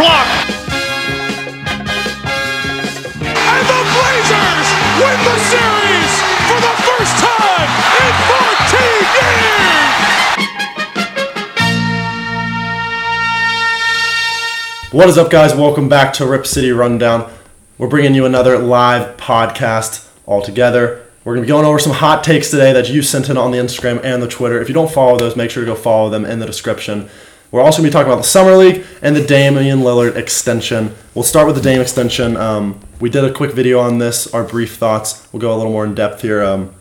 block. And the Blazers win the series for the first time in 14 years. What is up, guys? Welcome back to Rip City Rundown. We're bringing you another live podcast all together. We're going to be going over some hot takes today that you sent in on the Instagram and the Twitter. If you don't follow those, make sure to go follow them in the description. We're also going to be talking about the Summer League and the Damian Lillard extension. We'll start with the Dame extension. Um, we did a quick video on this, our brief thoughts. We'll go a little more in depth here. Um,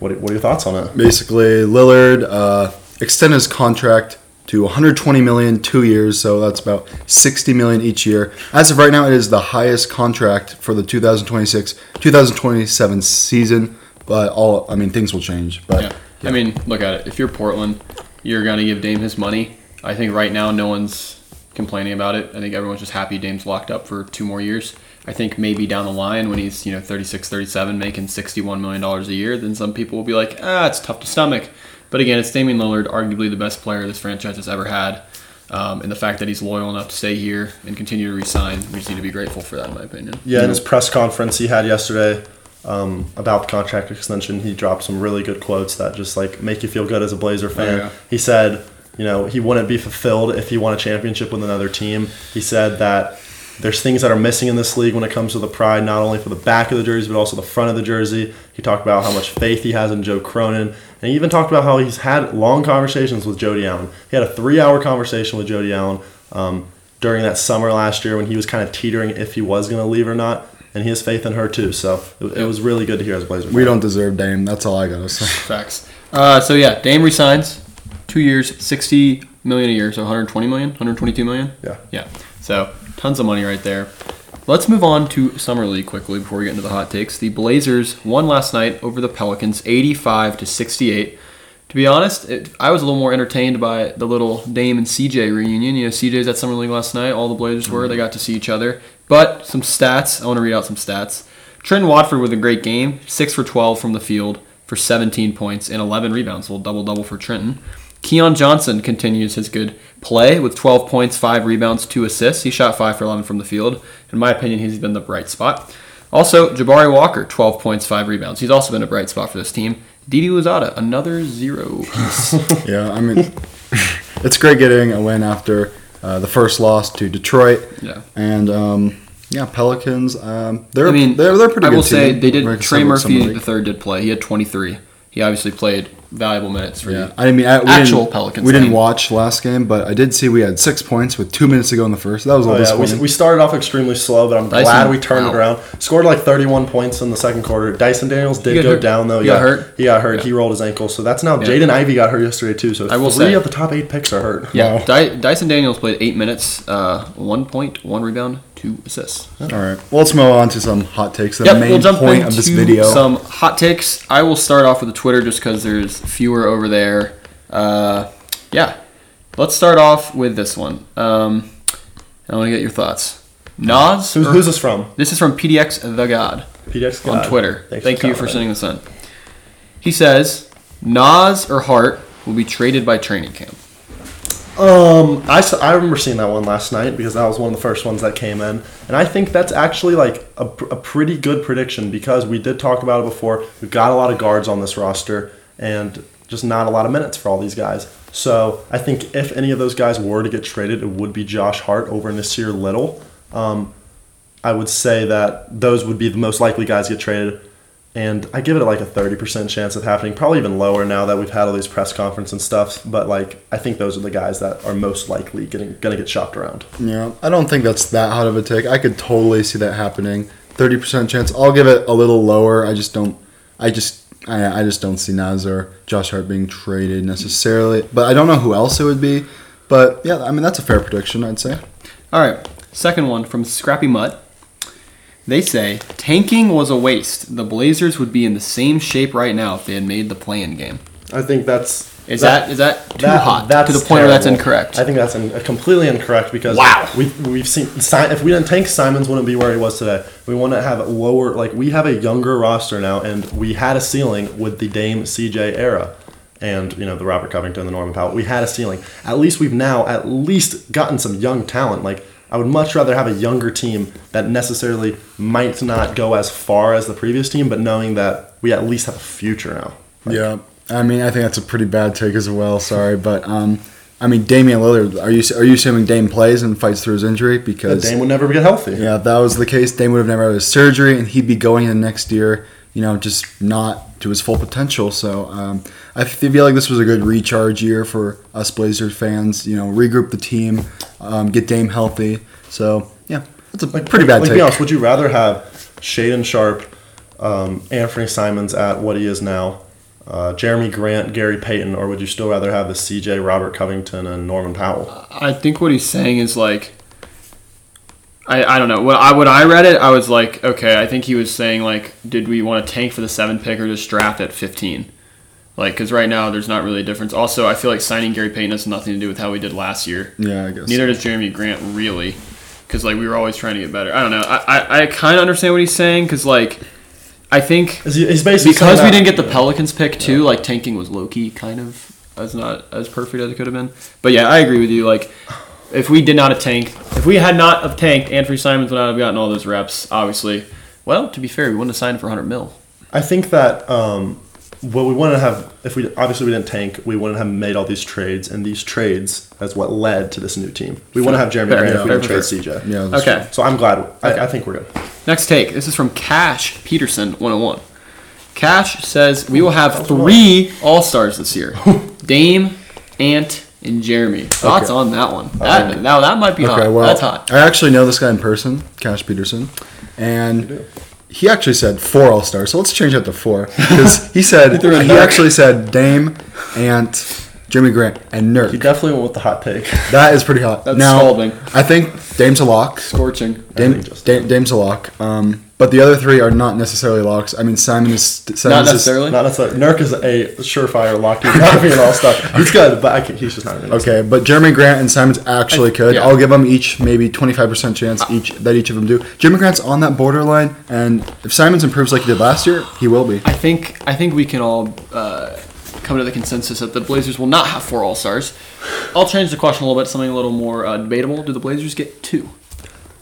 what, what are your thoughts on it? Basically, Lillard uh, extended his contract to 120 million two years, so that's about 60 million each year. As of right now, it is the highest contract for the 2026-2027 season. But all, I mean, things will change. But Yeah. I mean, look at it. If you're Portland, you're going to give Dame his money. I think right now no one's complaining about it. I think everyone's just happy Dame's locked up for two more years. I think maybe down the line when he's, you know, 36, 37, making $61 million a year, then some people will be like, ah, it's tough to stomach. But again, it's Damian Lillard, arguably the best player this franchise has ever had. Um, and the fact that he's loyal enough to stay here and continue to resign, we just need to be grateful for that, in my opinion. Yeah, in his press conference he had yesterday um, about the contract extension, he dropped some really good quotes that just like make you feel good as a Blazer fan. yeah. He said, you know, he wouldn't be fulfilled if he won a championship with another team. He said that there's things that are missing in this league when it comes to the pride, not only for the back of the jersey, but also the front of the jersey. He talked about how much faith he has in Joe Cronin. And he even talked about how he's had long conversations with Jody Allen. He had a three hour conversation with Jody Allen um, during that summer last year when he was kind of teetering if he was going to leave or not. And he has faith in her too. So it, it was really good to hear as a Blazer. we fan. don't deserve Dame. That's all I gotta say. Facts. Uh, so yeah, Dame resigns, two years, sixty million a year, so 120 million, 122 million. Yeah. Yeah. So tons of money right there. Let's move on to summer league quickly before we get into the hot takes. The Blazers won last night over the Pelicans, 85 to 68. To be honest, it, I was a little more entertained by the little Dame and CJ reunion. You know, CJ's at summer league last night. All the Blazers were. Mm-hmm. They got to see each other. But some stats. I want to read out some stats. Trendon Watford with a great game, six for 12 from the field for 17 points and 11 rebounds. A little double double for Trendon. Keon Johnson continues his good play with 12 points, 5 rebounds, 2 assists. He shot 5 for 11 from the field. In my opinion, he's been the bright spot. Also, Jabari Walker, 12 points, 5 rebounds. He's also been a bright spot for this team. Didi Louzada, another zero. Yeah, I mean, it's great getting a win after uh, the first loss to Detroit. Yeah. And um, yeah, Pelicans. Um, they're I mean, they're they're pretty good. I good. will say team. they did. Very Trey Murphy the third did play. He had 23. He obviously played valuable minutes for Yeah, you. I mean, I, we Actual didn't, Pelicans We didn't watch last game, but I did see we had six points with two minutes to go in the first. That was a Oh, little yeah, we, we started off extremely slow, but I'm Dyson- glad we turned it around. Scored like 31 points in the second quarter. Dyson Daniels did go hurt? down though. He got hurt? He got hurt. Yeah. He rolled his ankle, so that's now Yeah. Jaden Ivey got hurt yesterday too. So I will three say- of the top eight picks are hurt. Yeah, Wow. Dy- Dyson Daniels played eight minutes, uh, one point, one rebound, two assists. All right, well, let's move on to some hot takes. The Yep, main we'll jump point of this video. some hot takes. I will start off with the Twitter just because there's fewer over there. Uh, yeah, let's start off with this one. Um, I want to get your thoughts. Nas, Who's, who's this from? this is from PDX the God PDX God. on Twitter. Thanks Thank you for sending this in. He says Nas or Hart will be traded by training camp. Um, I, I remember seeing that one last night because that was one of the first ones that came in, and I think that's actually like a, a pretty good prediction because we did talk about it before. We've got a lot of guards on this roster, and just not a lot of minutes for all these guys. So I think if any of those guys were to get traded, it would be Josh Hart over Nasir Little. Um, I would say that those would be the most likely guys to get traded. And I give it like a 30% chance of happening, probably even lower now that we've had all these press conference and stuff. But like, I think those are the guys that are most likely getting gonna get shopped around. Yeah, I don't think that's that hot of a take. I could totally see that happening. Thirty percent chance. I'll give it a little lower. I just don't. I just. I, I just don't see Nas or Josh Hart being traded necessarily. But I don't know who else it would be. But yeah, I mean that's a fair prediction. I'd say. All right, second one from Scrappy Mutt. They say tanking was a waste. The Blazers would be in the same shape right now if they had made the play-in game. I think that's Is that, is that too that- hot that's to the point where that's incorrect? I think that's in, uh, completely incorrect because Wow. we've we've seen if we didn't tank Simons wouldn't be where he was today. We want to have a lower like we have a younger roster now, and we had a ceiling with the Dame CJ era, and you know the Robert Covington, and the Norman Powell. We had a ceiling. At least we've now at least gotten some young talent. Like I would much rather have a younger team that necessarily might not go as far as the previous team, but knowing that we at least have a future now. Yeah, I mean, I think that's a pretty bad take as well. Sorry, but um, I mean, Damian Lillard. Are you are you assuming Dame plays and fights through his injury? Because Dame would never get healthy. yeah, if that was the case, Dame would have never had his surgery, and he'd be going in next year. You know, just not to his full potential. So um, I feel like this was a good recharge year for us Blazers fans. You know, regroup the team, um, get Dame healthy. So yeah, that's a pretty bad like, take. be honest, would you rather have Shaedon Sharpe, um, Anthony Simons at what he is now, uh, Jerami Grant, Gary Payton, or would you still rather have the CJ, Robert Covington, and Norman Powell? I think what he's saying is like, I, I don't know. When I when I read it, I was like, okay. I think he was saying like, did we want to tank for the seven pick or just draft at fifteen? Like, because right now there's not really a difference. Also, I feel like signing Gary Payton has nothing to do with how we did last year. Yeah, I guess. Neither does Jerami Grant really, because like we were always trying to get better. I don't know. I I, I kind of understand what he's saying because like, I think he's basically because we didn't get the Pelicans pick too, like tanking was low key kind of as not as perfect as it could have been. But yeah, I agree with you. Like if we did not have tanked, if we had not have tanked, Anthony Simons would not have gotten all those reps. Obviously, well, to be fair, we wouldn't have signed for 100 mil. I think that um, what we wouldn't have, if we obviously we didn't tank, we wouldn't have made all these trades, and these trades is what led to this new team. We wouldn't have Jerami Fair, Grant yeah, if we fair, didn't trade fair. CJ. Yeah. that's Okay. So I'm glad. I, I think we're good. Next take. This is from Cash Peterson 101. Cash says we will have three All Stars this year: Dame, Ant, and Jerami. Thoughts Okay. on that one? That, now that might be hot. Well, That's hot. I actually know this guy in person, Cash Peterson, and he actually said four All Stars. So let's change that to four because he said threw in he actually said Dame, Ant, Jimmy Grant, and Nurk. He Nurk. definitely went with the hot take. That is pretty hot. That's now, scalding. I think Dame's a lock. Scorching. Dame, Dame, Dame's a lock. Um, but the other three are not necessarily locks. I mean, Simon is Simon Not is- necessarily. Not necessarily. Nurk is a surefire lock. He's not being all stuff. He's good, but I can, he's just not. Gonna Okay, but Jerami Grant and Simons actually could. yeah. I'll give them each maybe twenty five percent chance each that each of them do. Jerami Grant's on that borderline, and if Simons improves like he did last year, he will be. I think I think we can all uh, come to the consensus that the Blazers will not have four All Stars. I'll change the question a little bit, something a little more uh, debatable. Do the Blazers get two?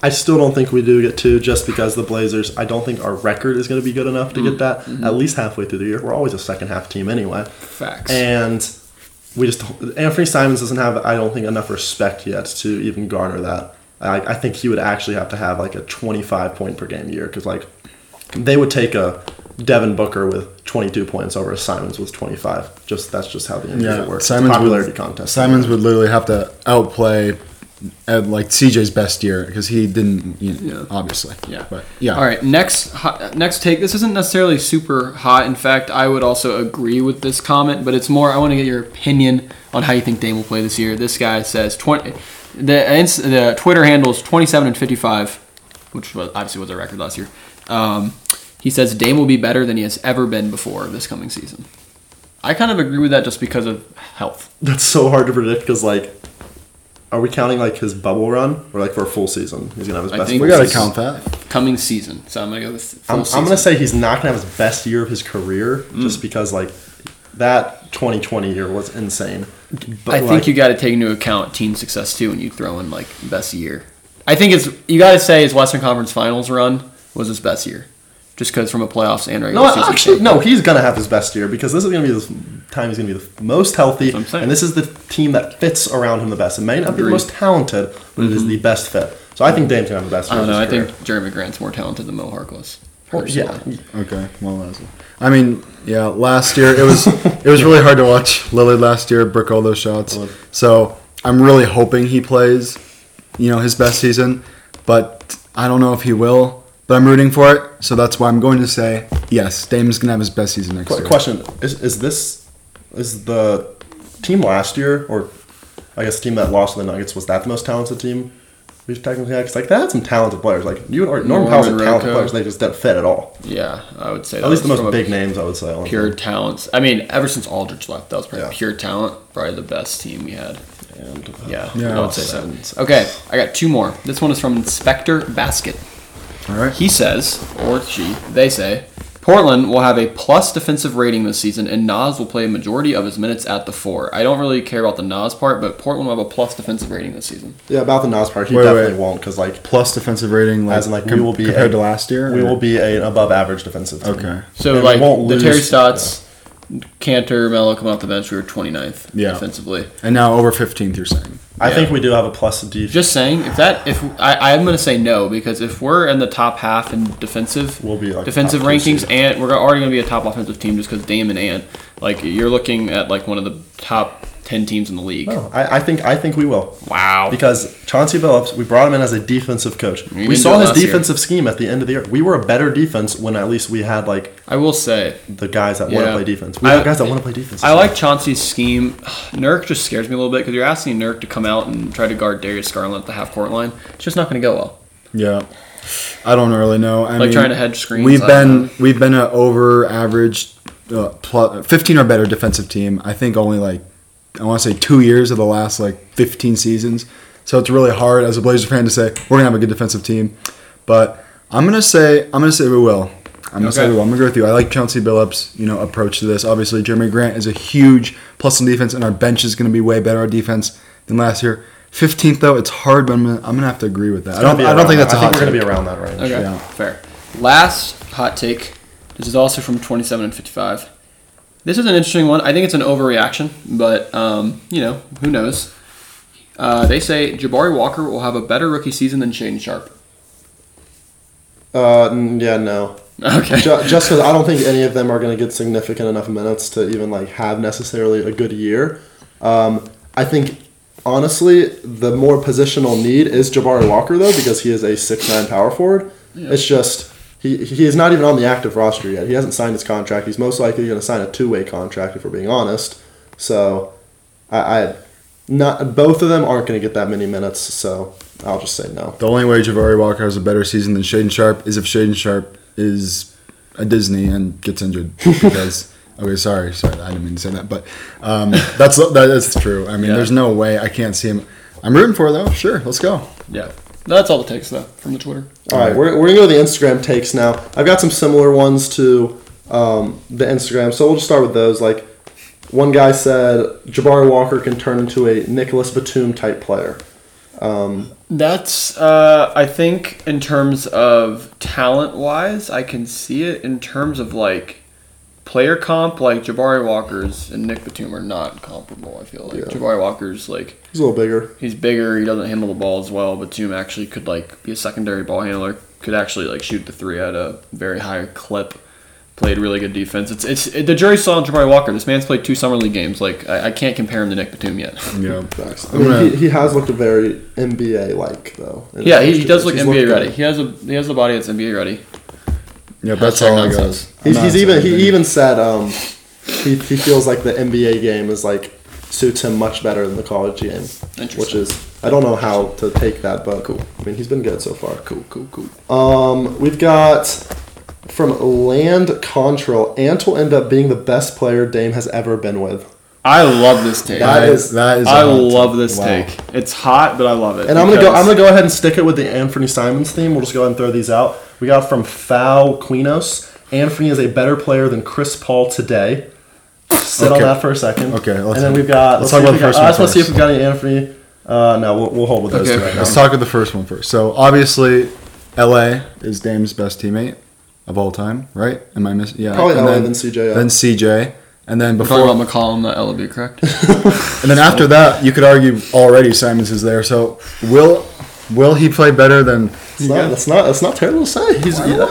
I still don't think we do get two, just because the Blazers. I don't think our record is going to be good enough to get mm. that. Mm-hmm. At least halfway through the year, we're always a second half team anyway. Facts. And we just Anthony Simons doesn't have, I don't think, enough respect yet to even garner that. I, I think he would actually have to have like a 25 point per game year because like they would take a Devin Booker with 22 points over a Simons with 25. Just that's just how the NBA Yeah, works. Simons it's a popularity would, contest. Simons would literally have to outplay at like CJ's best year because he didn't, you know, Yeah. obviously. Yeah. but yeah. All right. Next, hot, next take. This isn't necessarily super hot. In fact, I would also agree with this comment, but it's more. I want to get your opinion on how you think Dame will play this year. This guy says twenty. The the Twitter handle is twenty seven and fifty five, which was obviously was a record last year. Um, he says Dame will be better than he has ever been before this coming season. I kind of agree with that just because of health. That's so hard to predict because like, are we counting like his bubble run or like for a full season? He's gonna have his I best. think We gotta count that. Coming season, so I'm gonna go with. Full I'm, I'm gonna say he's not gonna have his best year of his career Mm. just because like that 2020 year was insane. But, I think like, you got to take into account team success too when you throw in like best year. I think it's you got to say his Western Conference Finals run was his best year, just because from a playoffs and regular No, season. actually, no. He's gonna have his best year because this is gonna be the time he's gonna be the most healthy, what I'm saying. and this is the team that fits around him the best. It may not be the Agreed. most talented, but it is mm-hmm. the best fit. So I think Dame's gonna have the best. I don't know. I career. think Jerami Grant's more talented than Mo Harkless. Well, personally. yeah, Okay, well, that's I mean, yeah, last year it was it was really hard to watch Lillard last year brick all those shots. So I'm really hoping he plays, you know, his best season, but I don't know if he will. But I'm rooting for it, so that's why I'm going to say yes. Dame's gonna have his best season next Qu- year. question: Is is this is the team last year, or I guess the team that lost to the Nuggets was that the most talented team we've technically had? Because like they had some talented players, like you or Norman Norman Powell's had talented Rocco. players. They just didn't fit at all. Yeah, I would say that At least the most big names, I would say. honestly. pure talents. I mean, ever since Aldridge left, that was probably Yeah. pure talent. Probably the best team we had. And, uh, Yeah, Yeah. I would say so. Okay, I got two more. This one is from Inspector Basket. All right. He says, or she, they say, Portland will have a plus defensive rating this season, and Nas will play a majority of his minutes at the four. I don't really care about the Nas part, but Portland will have a plus defensive rating this season. Yeah, about the Nas part, he Wait, definitely wait. won't because like Plus defensive rating, like, as in like com- we will be compared a- to last year. We or- will be an above average defensive team. Okay. So And like won't the lose- Terry Stotts, Cantor, Mello come off the bench. We were 29th Yeah. defensively. And now over 15th, you're saying. I Yeah. think we do have a plus defense. Just saying, if that if I I'm gonna say no because if we're in the top half in defensive We'll be, like, defensive rankings and we're already gonna be a top offensive team just because Dame and Ant like you're looking at like one of the top ten teams in the league. No, I, I think I think we will Wow. because Chauncey Billups. We brought him in as a defensive coach. We We, saw his last year. defensive scheme at the end of the year. We were a better defense when at least we had like I will say the guys that want to play defense. We I- have guys that want to play defense. I like Chauncey's scheme. Nurk just scares me a little bit because you're asking Nurk to come out and try to guard Darius Garland at the half court line. It's just not going to go well. Yeah. I don't really know. I Like mean, trying to hedge screens. We've been know. we've been an over average, uh, plus, fifteen or better defensive team. I think only like I want to say two years of the last like fifteen seasons. So it's really hard as a Blazer fan to say we're gonna have a good defensive team. But I'm gonna say I'm gonna say we will. I'm gonna say we will. I'm gonna agree with you. I like Chauncey Billups, you know, approach to this. Obviously, Jerami Grant is a huge plus in defense, and our bench is gonna be way better our defense than last year. Fifteenth though, it's hard, but I'm gonna, I'm gonna have to agree with that. I don't I don't around think that. that's a I hot think we're take. gonna be around that range. Okay, Yeah. fair. Last hot take. This is also from 27 and 55. This is an interesting one. I think it's an overreaction, but um, you know who knows. Uh, they say Jabari Walker will have a better rookie season than Shane Sharpe. Uh, yeah, no. Okay. Just because I don't think any of them are going to get significant enough minutes to even like have necessarily a good year. Um, I think honestly, the more positional need is Jabari Walker though, because he is a six nine power forward. It's just he he is not even on the active roster yet. He hasn't signed his contract. He's most likely going to sign a two way contract if we're being honest. So, I, I not both of them aren't going to get that many minutes. So I'll just say no. The only way Jabari Walker has a better season than Shaedon Sharpe is if Shaedon Sharpe is a Disney and gets injured. Because okay, sorry, sorry, I didn't mean to say that, but um, that's that is true. I mean, Yeah. there's no way I can't see him. I'm rooting for it though. Sure, let's go. Yeah. That's all the takes though from the Twitter. All right, we're, we're gonna go to the Instagram takes now. I've got some similar ones to um, the Instagram, so we'll just start with those. Like, one guy said Jabari Walker can turn into a Nicolas Batum type player. That's uh, I think in terms of talent wise, I can see it. In terms of like player comp, like Jabari Walker's and Nick Batum are not comparable. I feel like Yeah. Jabari Walker's like He's a little bigger. he's bigger. He doesn't handle the ball as well. Batum actually could like be a secondary ball handler. Could actually like shoot the three at a very high clip. Played really good defense. It's it's it, the jury's still on Jabari Walker. This man's played two summer league games. Like I, I can't compare him to Nick Batum yet. Yeah. Facts. I mean, gonna- he, he has looked very NBA like though. Yeah, he, he does look He's NBA ready. good. He has a he has a body that's NBA ready. Yeah, that's Hashtag all I got. He's, he's even he even said um, he, he feels like the NBA game is like suits him much better than the college game, Interesting. which is I don't know how to take that, but cool. I mean, he's been good so far. Cool, cool, cool. Um, we've got from Land Contrail. Ant will end up being the best player Dame has ever been with, I love this take. That That is- is that is. a I hot love take. this Wow. take. It's hot, but I love it. and I'm gonna go. I'm gonna go ahead and stick it with the Anthony Simons theme. We'll just go ahead and throw these out. We got from Foul Quinos. Anthony is a better player than Chris Paul today. Sit on that for a second. Okay, let's- and then we've got. let's Let's, talk about we the got- first I one just want to see if we've got any Anthony. Uh, no, we'll, we'll hold with those Okay, two right now. Let's talk with the first one first. So obviously, LA is Dame's best teammate of all time, right? Am I missing? Yeah. Probably and LA, then CJ, yeah. Then CJ, and then We're before, talking about McCollum, not Elleby, correct? and then after that, you could argue already Simons is there. So will will he play better than It's not, that's not. That's not terrible to say. He's yeah.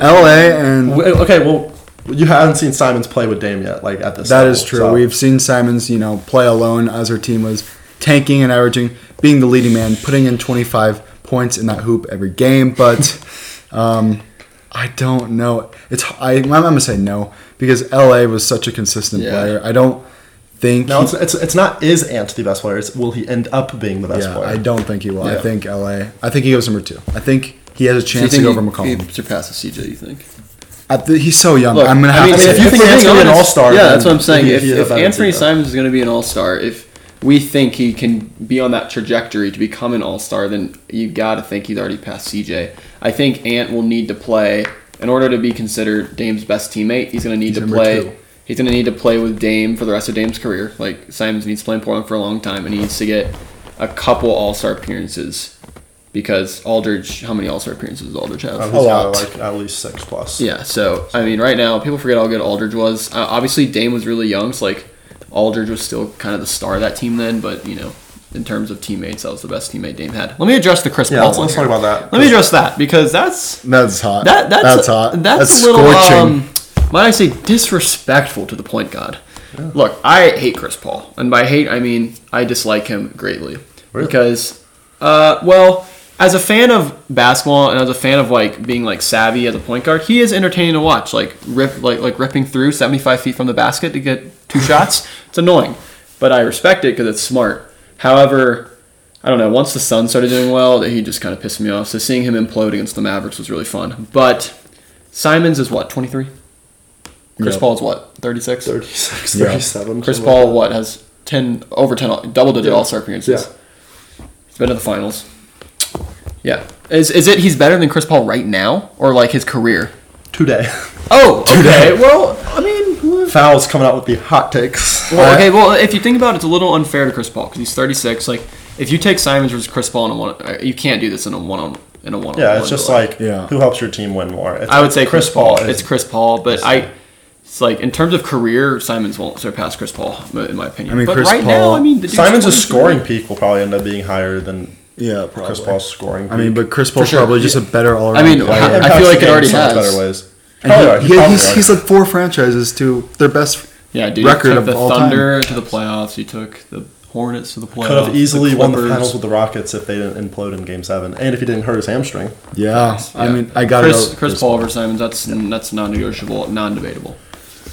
LA? And Wait, Okay, well, you haven't seen Simons play with Dame yet, like at this. that level, is true. so- We've seen Simons, you know, play alone as her team was tanking and averaging, being the leading man, putting in 25 points in that hoop every game. But um, I don't know. It's I, I'm gonna say no because LA was such a consistent Yeah. player. I don't think. No, he- it's, it's it's not is Ant the best player. It's will he end up being the best yeah, player? I don't think he will. I think LA. I think he goes number two. I think he has a Do you chance to go he, over McCollum. he surpasses CJ? You think? I th- he's so young. Look, I'm gonna I have mean, to. I mean, say if you think we're Ant's gonna be an all-star, yeah, then that's what I'm saying. he- If, if Anthony CJ. Simons is going to be an all star, if we think he can be on that trajectory to become an all star, then you got to think he's already past CJ. I think Ant will need to play in order to be considered Dame's best teammate, he's going to need to play. two. He's going to need to play with Dame for the rest of Dame's career. Like Simons needs to play in Portland for a long time, and he needs to get a couple All Star appearances because Aldridge. How many All Star appearances does Aldridge have? Uh, A he's got lot. like at least six plus. Yeah, so I mean, right now people forget how good Aldridge was. Uh, obviously, Dame was really young, so like Aldridge was still kind of the star of that team then. But you know, in terms of teammates, that was the best teammate Dame had. Let me address the Chris Yeah, Paul. let's, one let's here. talk about that. Let me address that because that's That's hot. that that's that's hot. That's, That's, a little scorching. um, might I say disrespectful to the point guard. Look, I hate Chris Paul, and by hate I mean I dislike him greatly Really? because, uh, well, as a fan of basketball and as a fan of like being like savvy as a point guard, he is entertaining to watch. Like rip, like like ripping through seventy five feet from the basket to get two shots. It's annoying, but I respect it because it's smart. However, I don't know. Once the Sun started doing well, he just kind of pissed me off. So seeing him implode against the Mavericks was really fun. But Simons is what twenty three. Chris Yep. Paul is what thirty six. 36, Yeah. 37. Chris Paul like what has ten over ten double digit Yeah. All Star appearances. Yeah. He's been to the finals. Yeah. Is is it he's better than Chris Paul right now or like his career? Today. Oh, okay. well, I mean, Fouls coming out with the hot takes. well, okay. Well, if you think about it, it's a little unfair to Chris Paul because he's 36. Like, if you take Simons versus Chris Paul in a one, uh, you can't do this in a one on in a one. Yeah, it's just like Yeah. who helps your team win more. It's I would say Chris, Paul. is- It's Chris Paul, but I. It's like in terms of career, Simons won't surpass Chris Paul, in my opinion. I mean, but Chris right now, Paul- I mean, the Simon's 23. scoring peak will probably end up being higher than yeah, probably. Chris Paul's scoring. Peak. I mean, but Chris Paul's sure. probably just a better all around. I mean, player. I- Impacts feel like it already has. better ways. And Probably he- are. He he- probably he's, are. he's led four franchises to their best. Yeah, dude. record he took of the all time. Thunder to the playoffs. He took the Hornets to the playoffs. Could have easily won the finals with the Rockets if they didn't implode in Game Seven, and if he didn't hurt his hamstring. Yeah, I Yeah. mean, I got Chris, to Chris Paul over Simons. That's that's non-negotiable, non-debatable.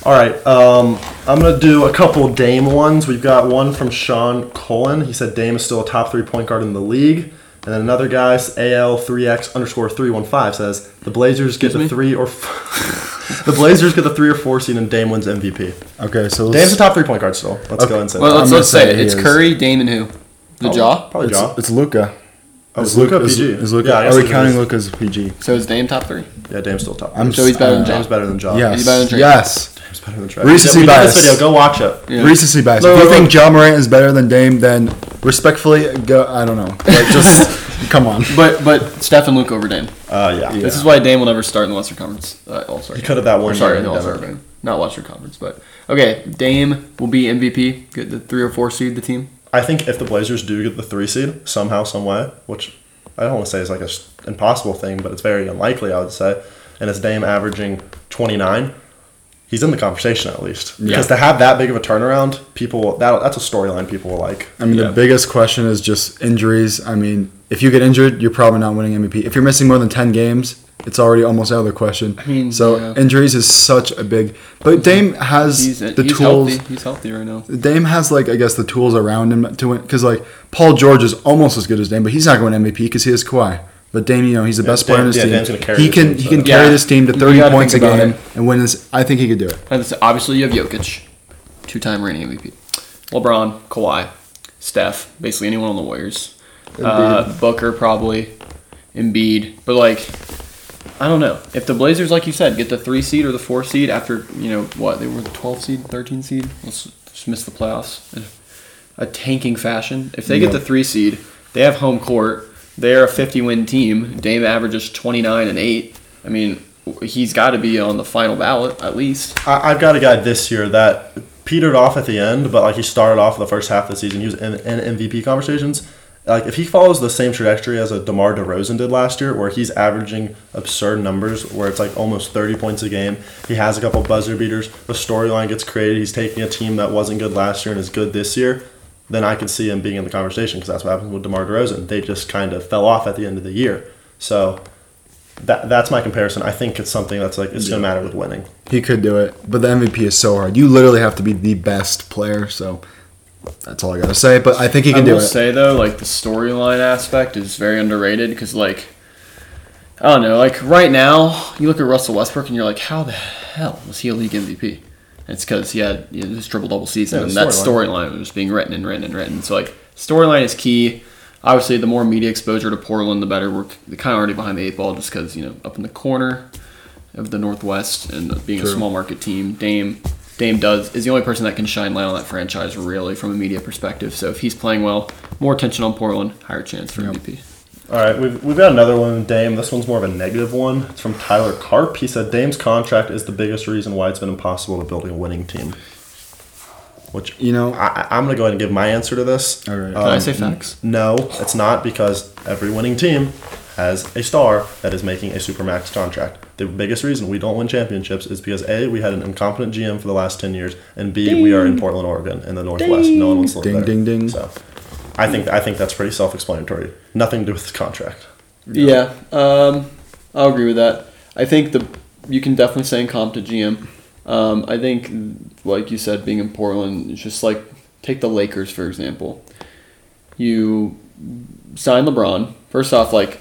All right, um, I'm gonna do a couple Dame ones. We've got one from Sean Cullen. He said Dame is still a top three point guard in the league. And then another guy, AL3X underscore 315, says the Blazers get Excuse me? the three or f- the Blazers get the three or four seed and Dame wins MVP. Okay, so Dame's let's, a top three point guard still. Let's Okay. go and say Well, that. let's, gonna let's say say it. he It's is. Curry, Dame, and who? The Ja. Probably it's, Ja. it's Luka. Oh, is Luka is, PG? Is Luka? Yeah, I guess Are we it counting is. Luka as PG? So is Dame top three? Yeah, Dame's still top. I'm So he's better than uh, Ja. Dame's better than Ja. Yes. He's better than Drake. Yes. Dame's better than Trae. Recency we did bias. this video. Go watch it. Yeah. Recency bias. Look, if you look, think John Morant is better than Dame, then respectfully, go. I don't know. Like, just come on. But but Steph and Luke over Dame. Uh, yeah. This is why Dame will never start in the Western Conference. Uh, All Star. He could have that one Or sorry, in the and All Star game. Not Western Conference, but okay. Dame will be MVP. Get the three or four seed the team. I think if the Blazers do get the three seed somehow, some way, which I don't want to say is like a s- impossible thing, but it's very unlikely, I would say, and it's Dame averaging 29, he's in the conversation at least. Because to have that big of a turnaround, people that that's a storyline people will like. I mean, Yeah. the biggest question is just injuries. I mean, if you get injured, you're probably not winning MVP. If you're missing more than 10 games, it's already almost out of the question. I mean, so yeah. injuries is such a big. But Dame has He's, the he's tools. healthy. He's healthy right now. Dame has like I guess the tools around him to win. Because like Paul George is almost as good as Dame, but he's not going MVP because he has Kawhi. But Dame, you know, he's the best Dame- player in his yeah, team. Dame's gonna carry he this can team, he so- can carry Yeah. this team to 30 points a game it. and win this. I think he could do it. Obviously, you have Jokic, two-time reigning MVP. LeBron, Kawhi, Steph, basically anyone on the Warriors. Uh, Booker probably, Embiid, but like, I don't know if the Blazers, like you said, get the three seed or the four seed after you know what they were the 12 seed, 13 seed. Let's just miss the playoffs. in A tanking fashion. If they get the three seed, they have home court. They're a 50 win team. Dame averages 29 and eight. I mean, he's got to be on the final ballot at least. I, I've got a guy this year that petered off at the end, but like he started off the first half of the season. He was in, in MVP conversations. Like if he follows the same trajectory as a DeMar DeRozan did last year, where he's averaging absurd numbers, where it's like almost thirty points a game. He has a couple buzzer beaters. The storyline gets created. He's taking a team that wasn't good last year and is good this year. Then I could see him being in the conversation because that's what happened with DeMar DeRozan. They just kind of fell off at the end of the year. So that that's my comparison. I think it's something that's like it's gonna matter with winning. He could do it, but the MVP is so hard. You literally have to be the best player. So that's all I gotta say. But I think he I can do will it. say though, like the storyline aspect is very underrated because like I don't know, like right now you look at Russell Westbrook and you're like, how the hell was he a league MVP? And it's because he had you know, this triple double season, Yeah, and that storyline. storyline was being written and written and written. So like storyline is key. Obviously, the more media exposure to Portland, the better. We're kind of already behind the eight ball just because you know up in the corner. of the Northwest and being a small market team. Dame Dame does is the only person that can shine light on that franchise really from a media perspective. So if he's playing well, more attention on Portland, higher chance for MVP. All right, we've, we've got another one with Dame. This one's more of a negative one. It's from Tyler Karp. He said Dame's contract is the biggest reason why it's been impossible to build a winning team. Which You know, I, I- I'm going to go ahead and give my answer to this. All right. Um, Can I say facts? No, it's not because every winning team has a star that is making a supermax contract. The biggest reason we don't win championships is because A, we had an incompetent GM for the last 10 years, and B, we are in Portland, Oregon, in the Northwest. No one wants to live Ding, there. ding, ding. So I think I think that's pretty self explanatory. Nothing to do with the contract. Yeah, um, I'll agree with that. I think the you can definitely say incompetent GM. Um, I think, like you said, being in Portland, it's just like take the Lakers for example. You sign LeBron. First off, like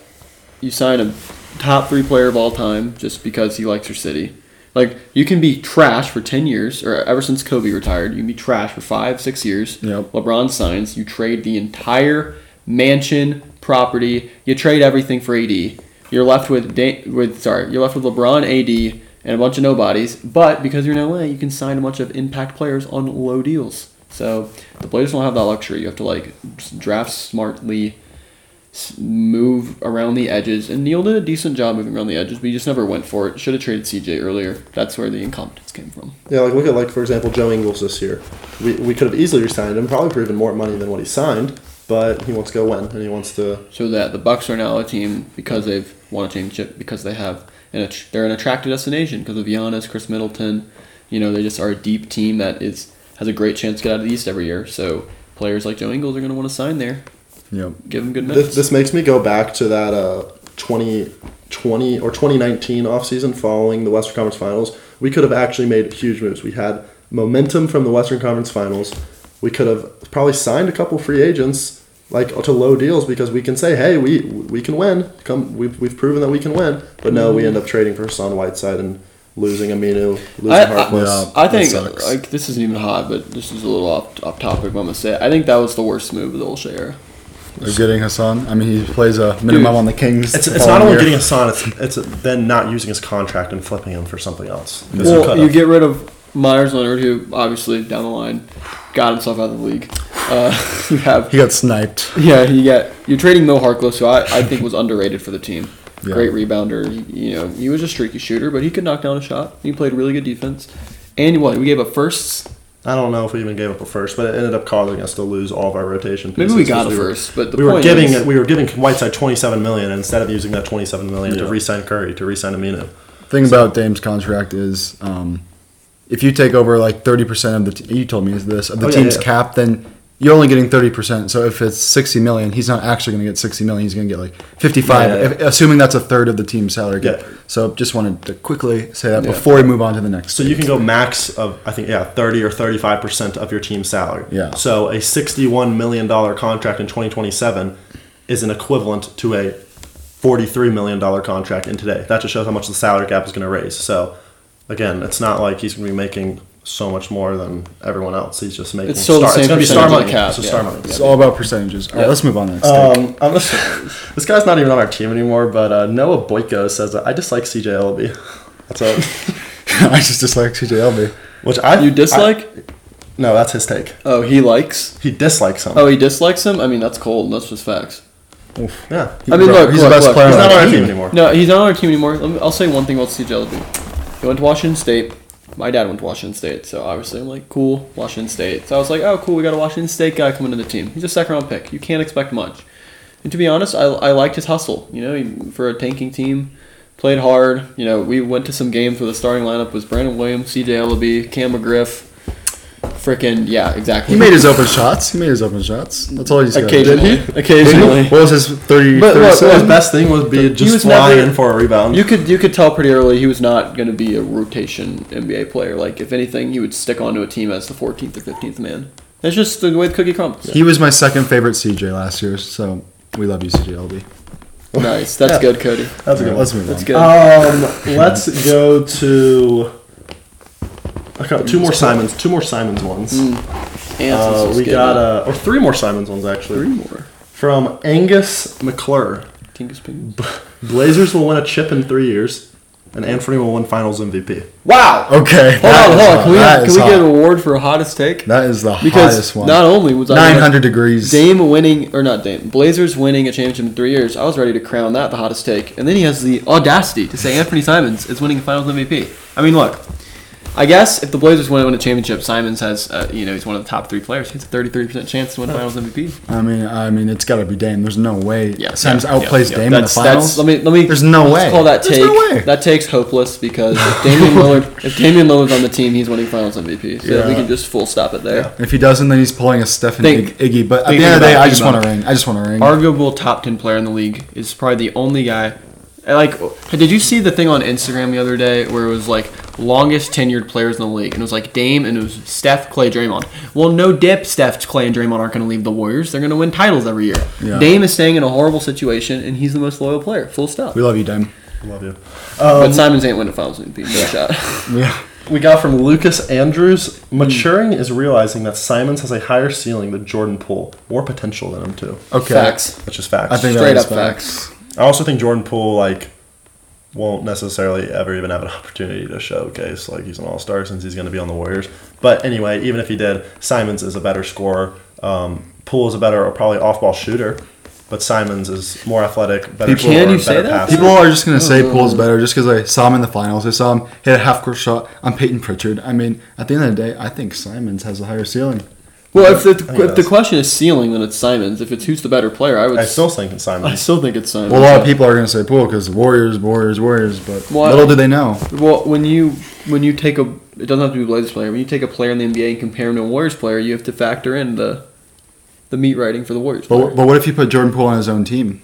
you sign a top three player of all time just because he likes your city. Like you can be trash for ten years, or ever since Kobe retired, you can be trash for five, six years. Yep. LeBron signs, you trade the entire mansion, property, you trade everything for AD. You're left with da- with sorry, you're left with LeBron, AD, and a bunch of nobodies. But because you're in LA, you can sign a bunch of impact players on low deals. So the Blazers don't have that luxury. You have to like draft smartly, move around the edges, and Neil did a decent job moving around the edges, but he just never went for it. Should have traded CJ earlier. That's where the incompetence came from. Yeah, like look at like for example Joe Ingles this year. We, we could have easily resigned him, probably for even more money than what he signed, but he wants to go win and he wants to. So that the Bucks are now a team because they've won a championship because they have an att- they're an attractive destination because of Giannis, Khris Middleton. You know they just are a deep team that is has a great chance to get out of the East every year. So players like Joe Ingles are going to want to sign there. Yep. Give them good minutes. This, this makes me go back to that uh, 2020 or 2019 offseason following the Western Conference Finals. We could have actually made huge moves. We had momentum from the Western Conference Finals. We could have probably signed a couple free agents like to low deals because we can say, hey, we we can win. Come, we've, we've proven that we can win. But no, we end up trading for Hassan Whiteside and losing Aminu, losing I- I- Harkless. Yeah. I think like this isn't even hot, but this is a little off, off topic. But I'm gonna say. I think that was the worst move of the Olshey era. They're getting Hassan. I mean, he plays a minimum Dude, on the Kings. It's, it's not only year. getting Hassan, it's, it's then not using his contract and flipping him for something else. Well, you get rid of Meyers Leonard, who obviously down the line got himself out of the league. Uh, you have He got sniped. Yeah, you get you're trading Mo Harkless, who I, I think was underrated for the team. Yeah. Great rebounder. He- You know, he was a streaky shooter, but he could knock down a shot. He played really good defense. And what? We gave up firsts. I don't know if we even gave up a first, but it ended up causing us to lose all of our rotation. Maybe we got a because were- first, but the we were giving is- we were giving Whiteside twenty seven million instead of using that twenty seven million to Yeah. re-sign Curry to re-sign Aminu. Thing about Dame's contract is, um, if you take over like thirty percent of the, t- you told me is this of the Oh, yeah, team's yeah. cap, then you're only getting thirty percent. So if it's sixty million, he's not actually going to get sixty million. He's going to get like fifty-five, Yeah, yeah, if- assuming that's a third of the team's salary cap. Yeah. So just wanted to quickly say that Yeah. before we move on to the next. So you can go max of I think yeah thirty or thirty five percent of your team's salary. Yeah. So a sixty one million dollar contract in twenty twenty seven is an equivalent to a forty three million dollar contract in today. That just shows how much the salary cap is going to raise. So again, it's not like he's going to be making so much more than everyone else. He's just making It's still the same it's going to be star percentage of money. cap, It's yeah. star money. It's all about percentages. All right, Yeah. let's move on to next. Um, I'm just, this guy's not even on our team anymore, but uh, Noah Boyko says I dislike CJ Elleby. That's a, I just dislike CJLB. which I You dislike? I- no, that's his take. oh, he likes. He dislikes him. Oh, he dislikes him. I mean, that's cold. That's just facts. yeah. I mean, Bro, look, he's look, the best look. player He's not on our our team. team anymore. No, he's not on our team anymore. Let me, I'll say one thing about CJ Elleby. He went to Washington State. My dad went to Washington State, so obviously I'm like, cool, Washington State. So I was like, oh, cool, we got a Washington State guy coming to the team. He's a second round pick. You can't expect much. And to be honest, I, I liked his hustle. You know, he, for a tanking team, played hard. You know, we went to some games where the starting lineup was Brandon Williams, CJ Elleby, Cam McGriff. Freaking yeah, exactly. He made his open shots. He made his open shots. That's all he's got. occasionally. Did he? Occasionally. What was his 30? But 30 look, his best thing would be just was flying never- in for a rebound. You could you could tell pretty early he was not going to be a rotation NBA player. Like if anything, he would stick onto a team as the 14th or 15th man. That's just the way the cookie crumbles. He was my second favorite CJ last year, so we love you, CJLB. Nice, that's Yeah. good, Cody. That's a good one. Let's move That's on. good. Um, let's go to okay, two more Simons. Two more Simons ones. Mm. Uh, Anson's we good. got uh, or three more Simons ones actually. three more. From Angus McClure. Tingus Ping. Blazers will win a chip in three years. and Anthony will win Finals MVP. Wow. Okay. Hold that on, is hold on. hot. Can we, That can is we get an award for hottest take? That is the Because hottest one. not only was I 900 degrees. Dame winning or not Dame Blazers winning a championship in three years, I was ready to crown that the hottest take, and then he has the audacity to say Anthony Simons is winning a Finals MVP. I mean, look, I guess if the Blazers win, win a championship, Simons has, uh, you know, he's one of the top three players. He has a 33 percent chance to win Finals MVP. I mean, I mean, it's got to be Dame. There's no way. Yeah, Sims yeah, outplays yeah. Dame in the That's- finals. That's, let me let me. There's no way. Call that There's take. no way. That take's hopeless because if Damian Lillard, if Damian Lillard's on the team, he's winning Finals MVP. So Yeah. we can just full stop it there. if he doesn't, then he's pulling a Stephen Think- Iggy. But at the end of the day, I just want to ring. I just want to ring. Arguable top ten player in the league is probably the only guy. Like, did you see the thing on Instagram the other day where it was like longest tenured players in the league, and it was like Dame and it was Steph, Clay, Draymond. Well, no dip, Steph, Clay, and Draymond aren't going to leave the Warriors. They're going to win titles every year. Yeah. Dame is staying in a horrible situation, and he's the most loyal player. Full stop. we love you, Dame. Love you. but um, Simons ain't winning Finals MVP. No shot. Yeah. We got from Lucas Andrews. Hmm. Maturing is realizing that Simons has a higher ceiling than Jordan Poole, more potential than him too. Okay. Facts. That's just facts. I think Straight that is up facts. I also think Jordan Poole like won't necessarily ever even have an opportunity to showcase like he's an all star since he's going to be on the Warriors. But anyway, even if he did, Simons is a better scorer. Um, Poole is a better, or probably off ball shooter, but Simons is more athletic, better People- scorer, Can you better say that? passer. People are just gonna say Poole's better just because I saw him in the finals. I saw him hit a half court shot on Payton Pritchard. I mean, at the end of the day, I think Simons has a higher ceiling. Well, if the, if the question is ceiling, then it's Simons. If it's who's the better player, I would. I still think it's Simons. I still think it's Simons. Well, a lot of people are gonna say Poole because Warriors, Warriors, Warriors, but Well, I- little do they know. Well, when you when you take a it doesn't have to be a Blazers player. When you take a player in the NBA and compare him to a Warriors player, you have to factor in the the meat writing for the Warriors. player. But, but what if you put Jordan Poole on his own team,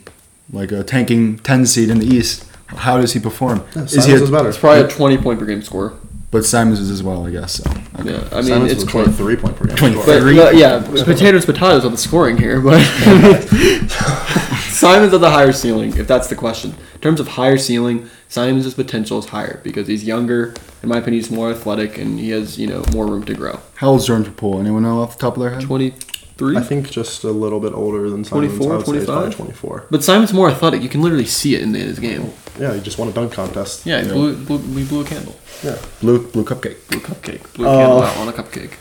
like a tanking ten seed in the East? How does he perform? Yeah, is he? A, better. it's probably a twenty point per game score. But Simons is as well, I guess. So okay. Yeah, I mean Simons it's close. 23 point per game. 23. scorer. But, Three. yeah, potatoes, potatoes on the scoring here, but Simons has a higher ceiling, if that's the question. In terms of higher ceiling, Simons' potential is higher because he's younger. In my opinion, he's more athletic and he has you know more room to grow. How old's Jordan Poole? Anyone know off the top of their head? Twenty three. I think just a little bit older than Simons. 24, I would say he's probably 25? 24. But Simon's more athletic. You can literally see it in his game. Yeah, he just won a dunk contest. Yeah, he Blew, blew, we blew a candle. Yeah. Blue blue cupcake. Blue cupcake. Blue candle Oh. out on a cupcake.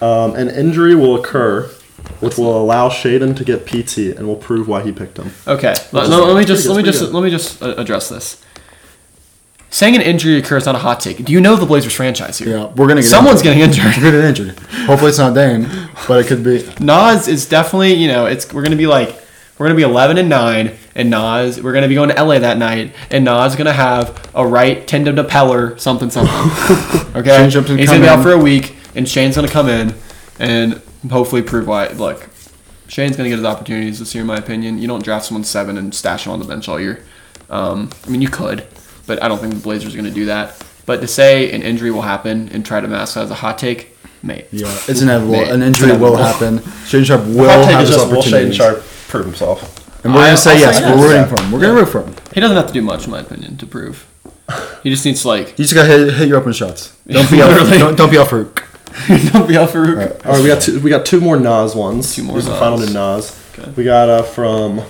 Um, an injury will occur, which will allow Shaedon to get PT and will prove why he picked him. Okay, let, is- let- me just let me good, just pretty let me just uh, address this. Saying an injury occurs not a hot take. Do you know the Blazers franchise here? Yeah, we're gonna get Someone's injured. getting injured. We're gonna get injured. Hopefully it's not Dame, but it could be. Nas is definitely you know it's we're gonna be like we're gonna be 11 and 9 and Nas we're gonna be going to LA that night and Nas is gonna have a right tendon to peller something something. Okay, Shane he's gonna be out in. for a week and Shane's gonna come in and hopefully prove why. Look, Shane's gonna get his opportunities this year, in my opinion. You don't draft someone seven and stash him on the bench all year. Um, I mean, you could, but I don't think the Blazers are gonna do that. But to say an injury will happen and try to mask that as a hot take, mate. Yeah, it's inevitable. Mate, An it's injury will happen. Shane Sharpe will Hot take have is his just will Shaedon opportunities. Sharpe prove himself. And we're gonna say I'll yes. say We're rooting Yeah. for him. We're gonna root for him. He doesn't have to do much, in my opinion, to prove. He just needs to like You just gotta hit, hit your open shots. Don't be out. Literally. Don't, don't be out for. don't be out for Rook. All right, we got two, we got two more Nas ones. Two more These are Nas. the final new Nas. Okay. We got uh, from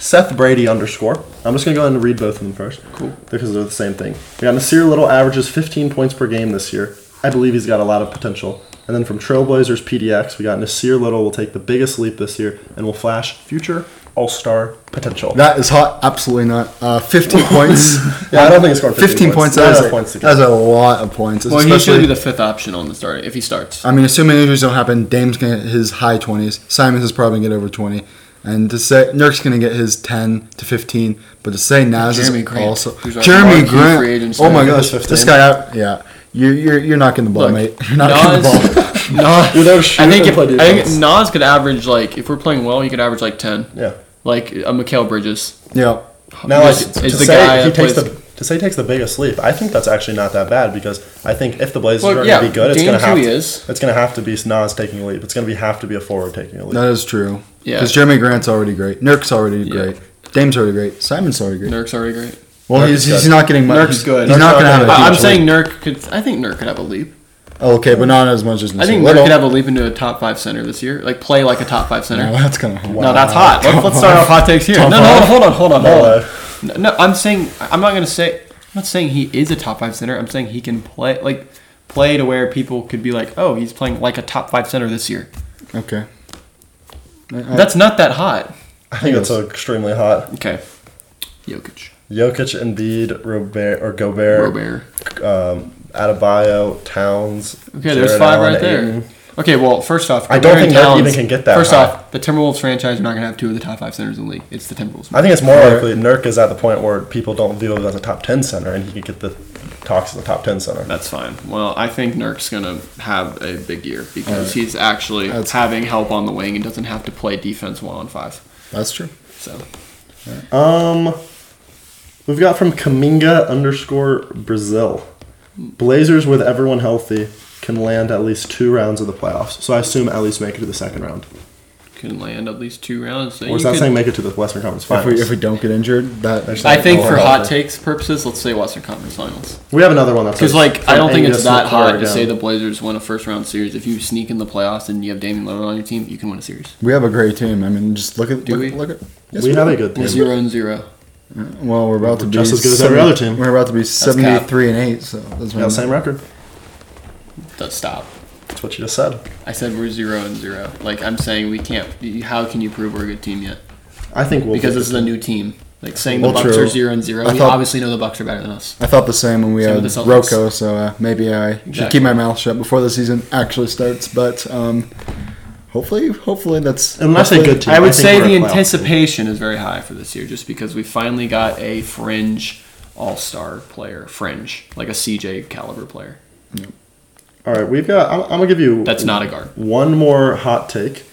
Seth Brady underscore. I'm just gonna go ahead and read both of them first. Cool. Because they're the same thing. We got Nasir Little averages 15 points per game this year. I believe he's got a lot of potential. And then from Trailblazers PDX, we got Nasir Little will take the biggest leap this year and will flash future All Star potential. That is hot. Absolutely not. Uh, 15 points. yeah, I don't think he scored 15, 15 points. Not That is, enough a, points that's a lot of points. Well, he should be the fifth option on the start if he starts. I mean, assuming injuries don't happen, Dame's gonna get his high 20s. Simons is probably gonna get over 20. And to say Nurk's gonna get his 10 to 15, but to say Naz Jerami is Grant, also who's our Jerami marquee Grant. oh my gosh, this guy out. Yeah, you're you're, you're not getting the ball, Look, mate. You're not getting the ball. Nas, Nas, You're there to shoot I think if, I think. Nas could average like if we're playing well, he could average like ten, Yeah. like a Mikal Bridges. yeah, Now, like, Is- to is the say guy he takes plays- the to say he takes the biggest leap, I think that's actually not that bad because I think if the Blazers Well, are yeah, going to be good, it's going to have to, is. it's going to have to be Nas taking a leap. It's going to be have to be a forward taking a leap. that is true. Yeah. because Jerami Grant's already great. Nurk's already Yeah. great. Dame's already great. Simon's already great. Nurk's already great. well, Nurk he's, he's not getting much. Nurk's good. He's Nurk's not not gonna have a gonna- huge I, I'm leap. saying Nurk could. I think Nurk could have a leap. Oh, okay, but not as much as I think Nurk could have a leap into a top five center this year. Like play like a top five center. No, that's kind of No, that's hot. Let's, let's start off hot takes here. No, Top no, five? hold on, hold on, hold on. No, no, I'm saying I'm not gonna say. I'm not saying he is a top five center. I'm saying he can play like play to where people could be like, oh, he's playing like a top five center this year. Okay. I- I- That's not that hot. I think it's extremely hot. Okay. Jokic. Jokic, Embiid, Robert or Gobert, Robert. um, Adebayo, Towns. Okay, there's Jarrett five Allen, right there. Ayton. Okay, well, first off, I don't Gobert think and Nurk even can get that First high. off, the Timberwolves franchise are not going to have two of the top five centers in the league. It's the Timberwolves. I think it's more likely Nurk is at the point where people don't view him as a top ten center, and he could get the talks as a top ten center. That's fine. Well, I think Nurk's going to have a big year because he's actually That's- having help on the wing and doesn't have to play defense one on five. That's true. So, Um, we've got from Kaminga underscore Brazil. Blazers with everyone healthy can land at least two rounds of the playoffs. So I assume at least make it to the second round. Can land at least two rounds. So Or is that could- saying make it to the Western Conference If Finals? we, if we don't get injured, that There's I think for hot takes purposes, let's say Western Conference Finals. we have another one that's Because like I don't think it's that hard hot to say the Blazers win a first round series. If you sneak in the playoffs and you have Damian Lillard on your team, you can win a series. we have a great team. I mean, just look at Do look, we? look at. Yes, we have a good team. zero and zero. Uh, well, we're about to be just as good as every other team. We're about to be seventy-three and eight. So that's Yeah, same record. Let's stop. That's what you just said. I said we're zero and zero. Like I'm saying, we can't. How can you prove we're a good team yet? I think we'll Because this is a new team. Like saying Well, the Bucks true. are zero and zero. I we thought- obviously know the Bucks are better than us. I thought the same when we Same had with the Celtics. So uh, maybe I should keep my mouth shut before the season actually starts. But um, hopefully, hopefully that's. And when I good team, I would think say the a playoff team. anticipation is very high for this year, just because we finally got a fringe All Star player, fringe like a CJ caliber player. All right, we've got. I'm, I'm gonna give you. That's not a guard. One more hot take.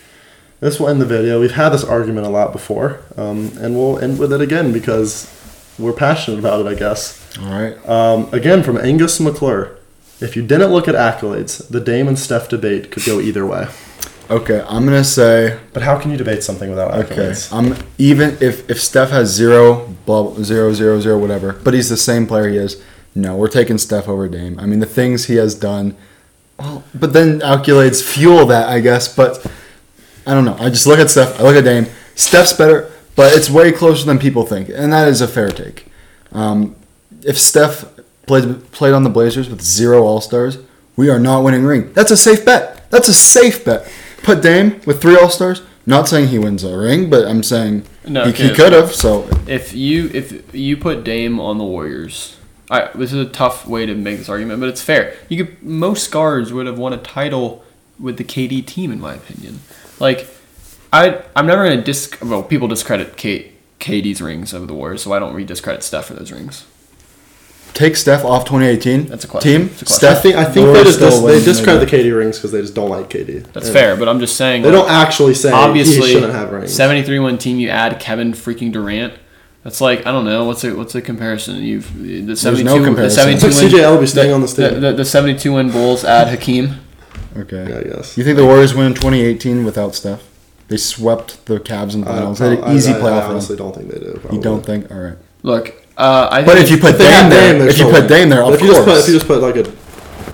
This will end the video. We've had this argument a lot before, um, and we'll end with it again because we're passionate about it. I guess. All right. Um, again, from Angus McClure. If you didn't look at accolades, the Dame and Steph debate could go either way. Okay, I'm gonna say But how can you debate something without accolades? okay. accolades? I'm even if if Steph has zero, blah, zero, zero, zero, whatever, but he's the same player he is. No, we're taking Steph over Dame. I mean, the things he has done. Well, but then accolades fuel that, I guess. But I don't know. I just look at Steph. I look at Dame. Steph's better, but it's way closer than people think, and that is a fair take. Um, if Steph played played on the Blazers with zero All Stars, we are not winning ring. That's a safe bet. That's a safe bet. Put Dame with three All Stars. Not saying he wins a ring, but I'm saying No, he, okay. he could have. So If you if you put Dame on the Warriors, I, this is a tough way to make this argument, but it's fair. You could most guards would have won a title with the KD team, in my opinion. Like, I I'm never gonna dis well people discredit K, KD's rings over the Warriors, so I don't really discredit Steph for those rings. take Steph off 2018. That's a question. Team It's a question. I Steph. think I think they just dis- they discredit the maybe. KD rings because they just don't like KD. That's And fair, but I'm just saying They like, don't actually say obviously he shouldn't have rings. 73 win team you add Kevin freaking Durant. That's like I don't know what's a what's a comparison. You've the 72 no the comparison. 72 It's like win, CJ Elleby staying on the the, the, the 72 win Bulls add Hakeem. Okay. Yeah, I guess. You think the Warriors win in 2018 without Steph? They swept the Cavs in the finals. They had an easy I- I playoff run. honestly don't think they do. You don't think? All right. Look, uh, I But if you put If they have Dame there, Dame, if you put. Dame there, But of if you just put if you just put like a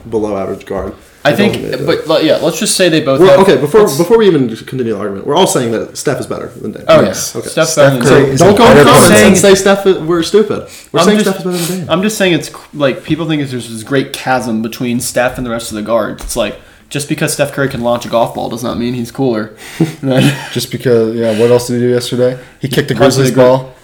below average guard, I think, they do. but like, yeah, let's just say they both. We're, have, okay, before let's- before we even continue the argument, we're all saying that Steph is better than Dame. Oh Yes. yeah, Okay. Steph Steph better than Curry Dame. is Don't go in the better comments than and Dame. say Steph. We're stupid. We're I'm saying just- Steph is better than Dame. I'm just saying it's like people think there's this great chasm between Steph and the rest of the guards. It's like just because Steph Curry can launch a golf ball does not mean he's cooler. Just because, yeah. What else did he do yesterday? He kicked the Parts of Grizzlies the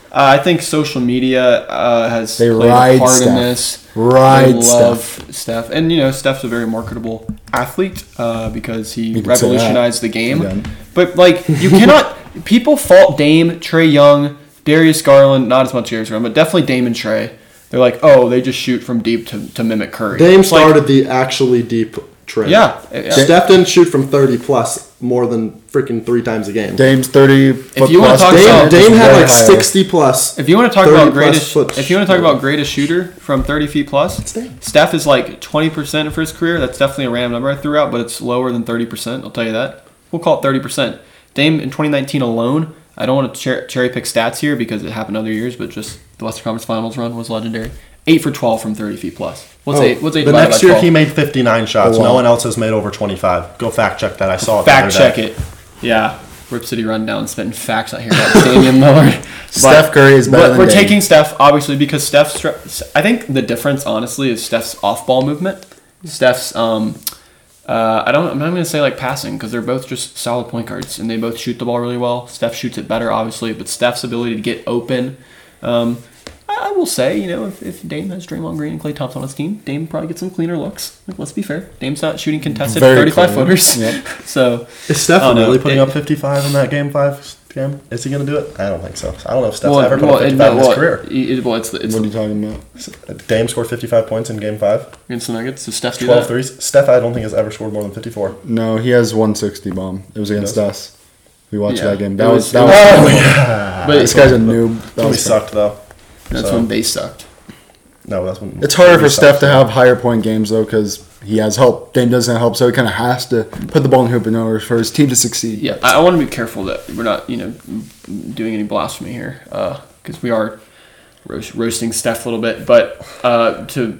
gr- ball. I think social media uh, has They played a part in this. Ride they love Steph. and you know Steph's a very marketable athlete uh, because he You can say that. revolutionized the game. Again. But like you cannot, people fault Dame, Trae Young, Darius Garland, not as much Darius Garland, but definitely Dame and Trae. They're like, oh, they just shoot from deep to, to mimic Curry. Dame It's like- started the actually deep trend. Yeah, yeah. Steph didn't shoot from 30 plus more than freaking three times a game. Dame's 30 foot you wanna talk Dame, about- Dame had like higher. 60 plus. If you want to talk about greatest, foot if you want to talk shooter. about greatest shooter from 30 feet plus, Dame. Steph is like 20% for his career. That's definitely a random number I threw out, but it's lower than 30%. I'll tell you that. We'll call it 30%. Dame in 2019 alone. I don't want to cherry pick stats here because it happened other years, but just the Western Conference Finals run was legendary. Eight for 12 from 30 feet plus. What's Oh, eight? What's eight the next by year 12? he made 59 shots. A lot. No one else has made over 25. Go fact check that. I saw it. the Fact other check day. it. Yeah. Rip City Rundown, spitting facts out here about Damian Lillard. Steph Curry is better but than we're Dame. taking Steph obviously because Steph's. I think the difference honestly is Steph's off-ball movement. Steph's. Um, uh, I don't. I'm not going to say like passing because they're both just solid point guards and they both shoot the ball really well. Steph shoots it better, obviously, but Steph's ability to get open. Um, I I will say, you know, if, if Dame has Draymond Green and Klay Thompson on his team, Dame probably gets some cleaner looks. Like, let's be fair. Dame's not shooting contested Very 35 clear. footers. Yep. So, Is Steph I don't know. really putting It- up 55 in that game five game? Is he going to do it? I don't think so. I don't know if Steph's well, ever put well, up it- 55 in his well, career. it- well, it's, it's What are you talking about? Dame scored 55 points in game five, against the Nuggets. So Steph do 12 that. threes. Steph, I don't think has ever scored more than 54. No, he has 160 bomb. It was against us. We watched Yeah. that game. It That was, was- that it was. was- yeah. But this guy's a noob. That When we sucked, though. That's So- when they sucked. No, that's when. It's harder for Steph sucked. to have higher point games though because he has help. Dame doesn't have help, so he kind of has to put the ball in hoop in order for his team to succeed. Yeah, I, I want to be careful that we're not, you know, doing any blasphemy here, because we are roast, roasting Steph a little bit. But uh, to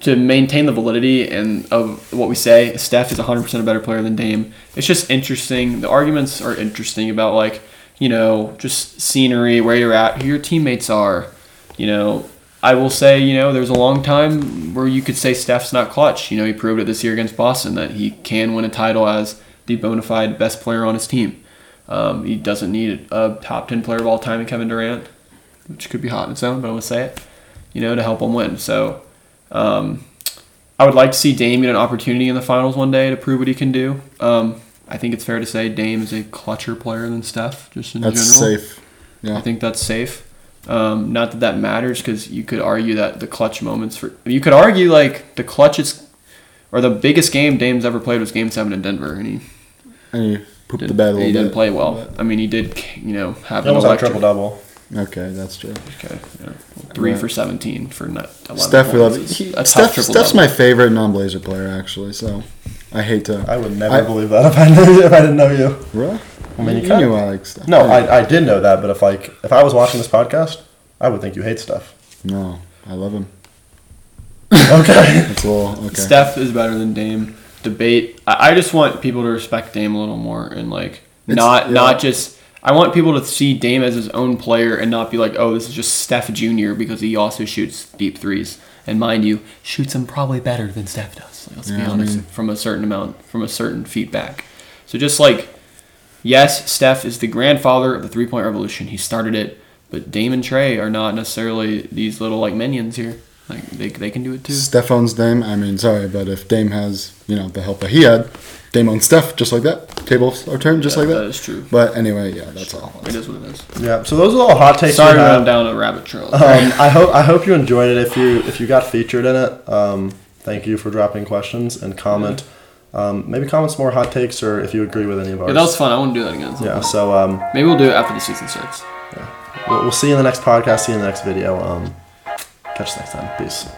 to maintain the validity and of what we say, Steph is 100% a better player than Dame. It's just interesting. The arguments are interesting about like, you know, just scenery, where you're at, who your teammates are. You know, I will say, you know, there's a long time where you could say Steph's not clutch. You know, he proved it this year against Boston that he can win a title as the bona fide best player on his team. Um, he doesn't need a top 10 player of all time in Kevin Durant, which could be hot in its own, but I'm going to say it, you know, to help him win. So um, I would like to see Dame get an opportunity in the finals one day to prove what he can do. Um, I think it's fair to say Dame is a clutcher player than Steph, just in That's general. safe. Yeah. I think that's safe. Um, not that that matters because you could argue that the clutch moments for you could argue like the clutchest or the biggest game Dame's ever played was Game Seven in Denver, and he And you pooped did, the bed a little he bit. didn't play well. I mean, he did you know have He an almost had a electric triple double. Okay, that's true. okay, yeah, three Right. for seventeen for not 11 Steph, we love points. he, A tough Steph triple Steph's double. my favorite non-Blazer player actually. So I hate to. I would never I- believe that if I knew if I didn't know you. Really? I mean, you you, kinda- knew I like Steph. No, I, I did know that, but if like if I was watching this podcast, I would think you hate stuff. no, I love him. Okay. It's a okay. Steph is better than Dame. Debate. I, I just want people to respect Dame a little more and like It's- not yeah. not just. I want people to see Dame as his own player and not be like, oh, this is just Steph Jr. because he also shoots deep threes. And mind you, shoots them probably better than Steph does. Let's be Yeah, I honest. mean- from a certain amount, from a certain feedback. So just like, yes, Steph is the grandfather of the three point revolution. He started it, but Dame and Trae are not necessarily these little like minions here. Like they, they can do it too. Steph owns Dame. I mean, sorry, but if Dame has you know the help that he had, Dame owns Steph just like that. Tables are turned just like that that. is true. But anyway, yeah, that's all. It is what it is. Yeah. So those are all hot takes. Sorry we to have. run down a rabbit trail. Um, I hope I hope you enjoyed it. If you if you got featured in it, um, thank you for dropping questions and comment. Um, maybe comment some more hot takes or if you agree with any of ours. yeah, that was fun. I want to do that again. yeah. So um, Maybe we'll do it after the season starts. we'll, we'll see you in the next podcast. See you in the next video. Um, catch you next time. Peace.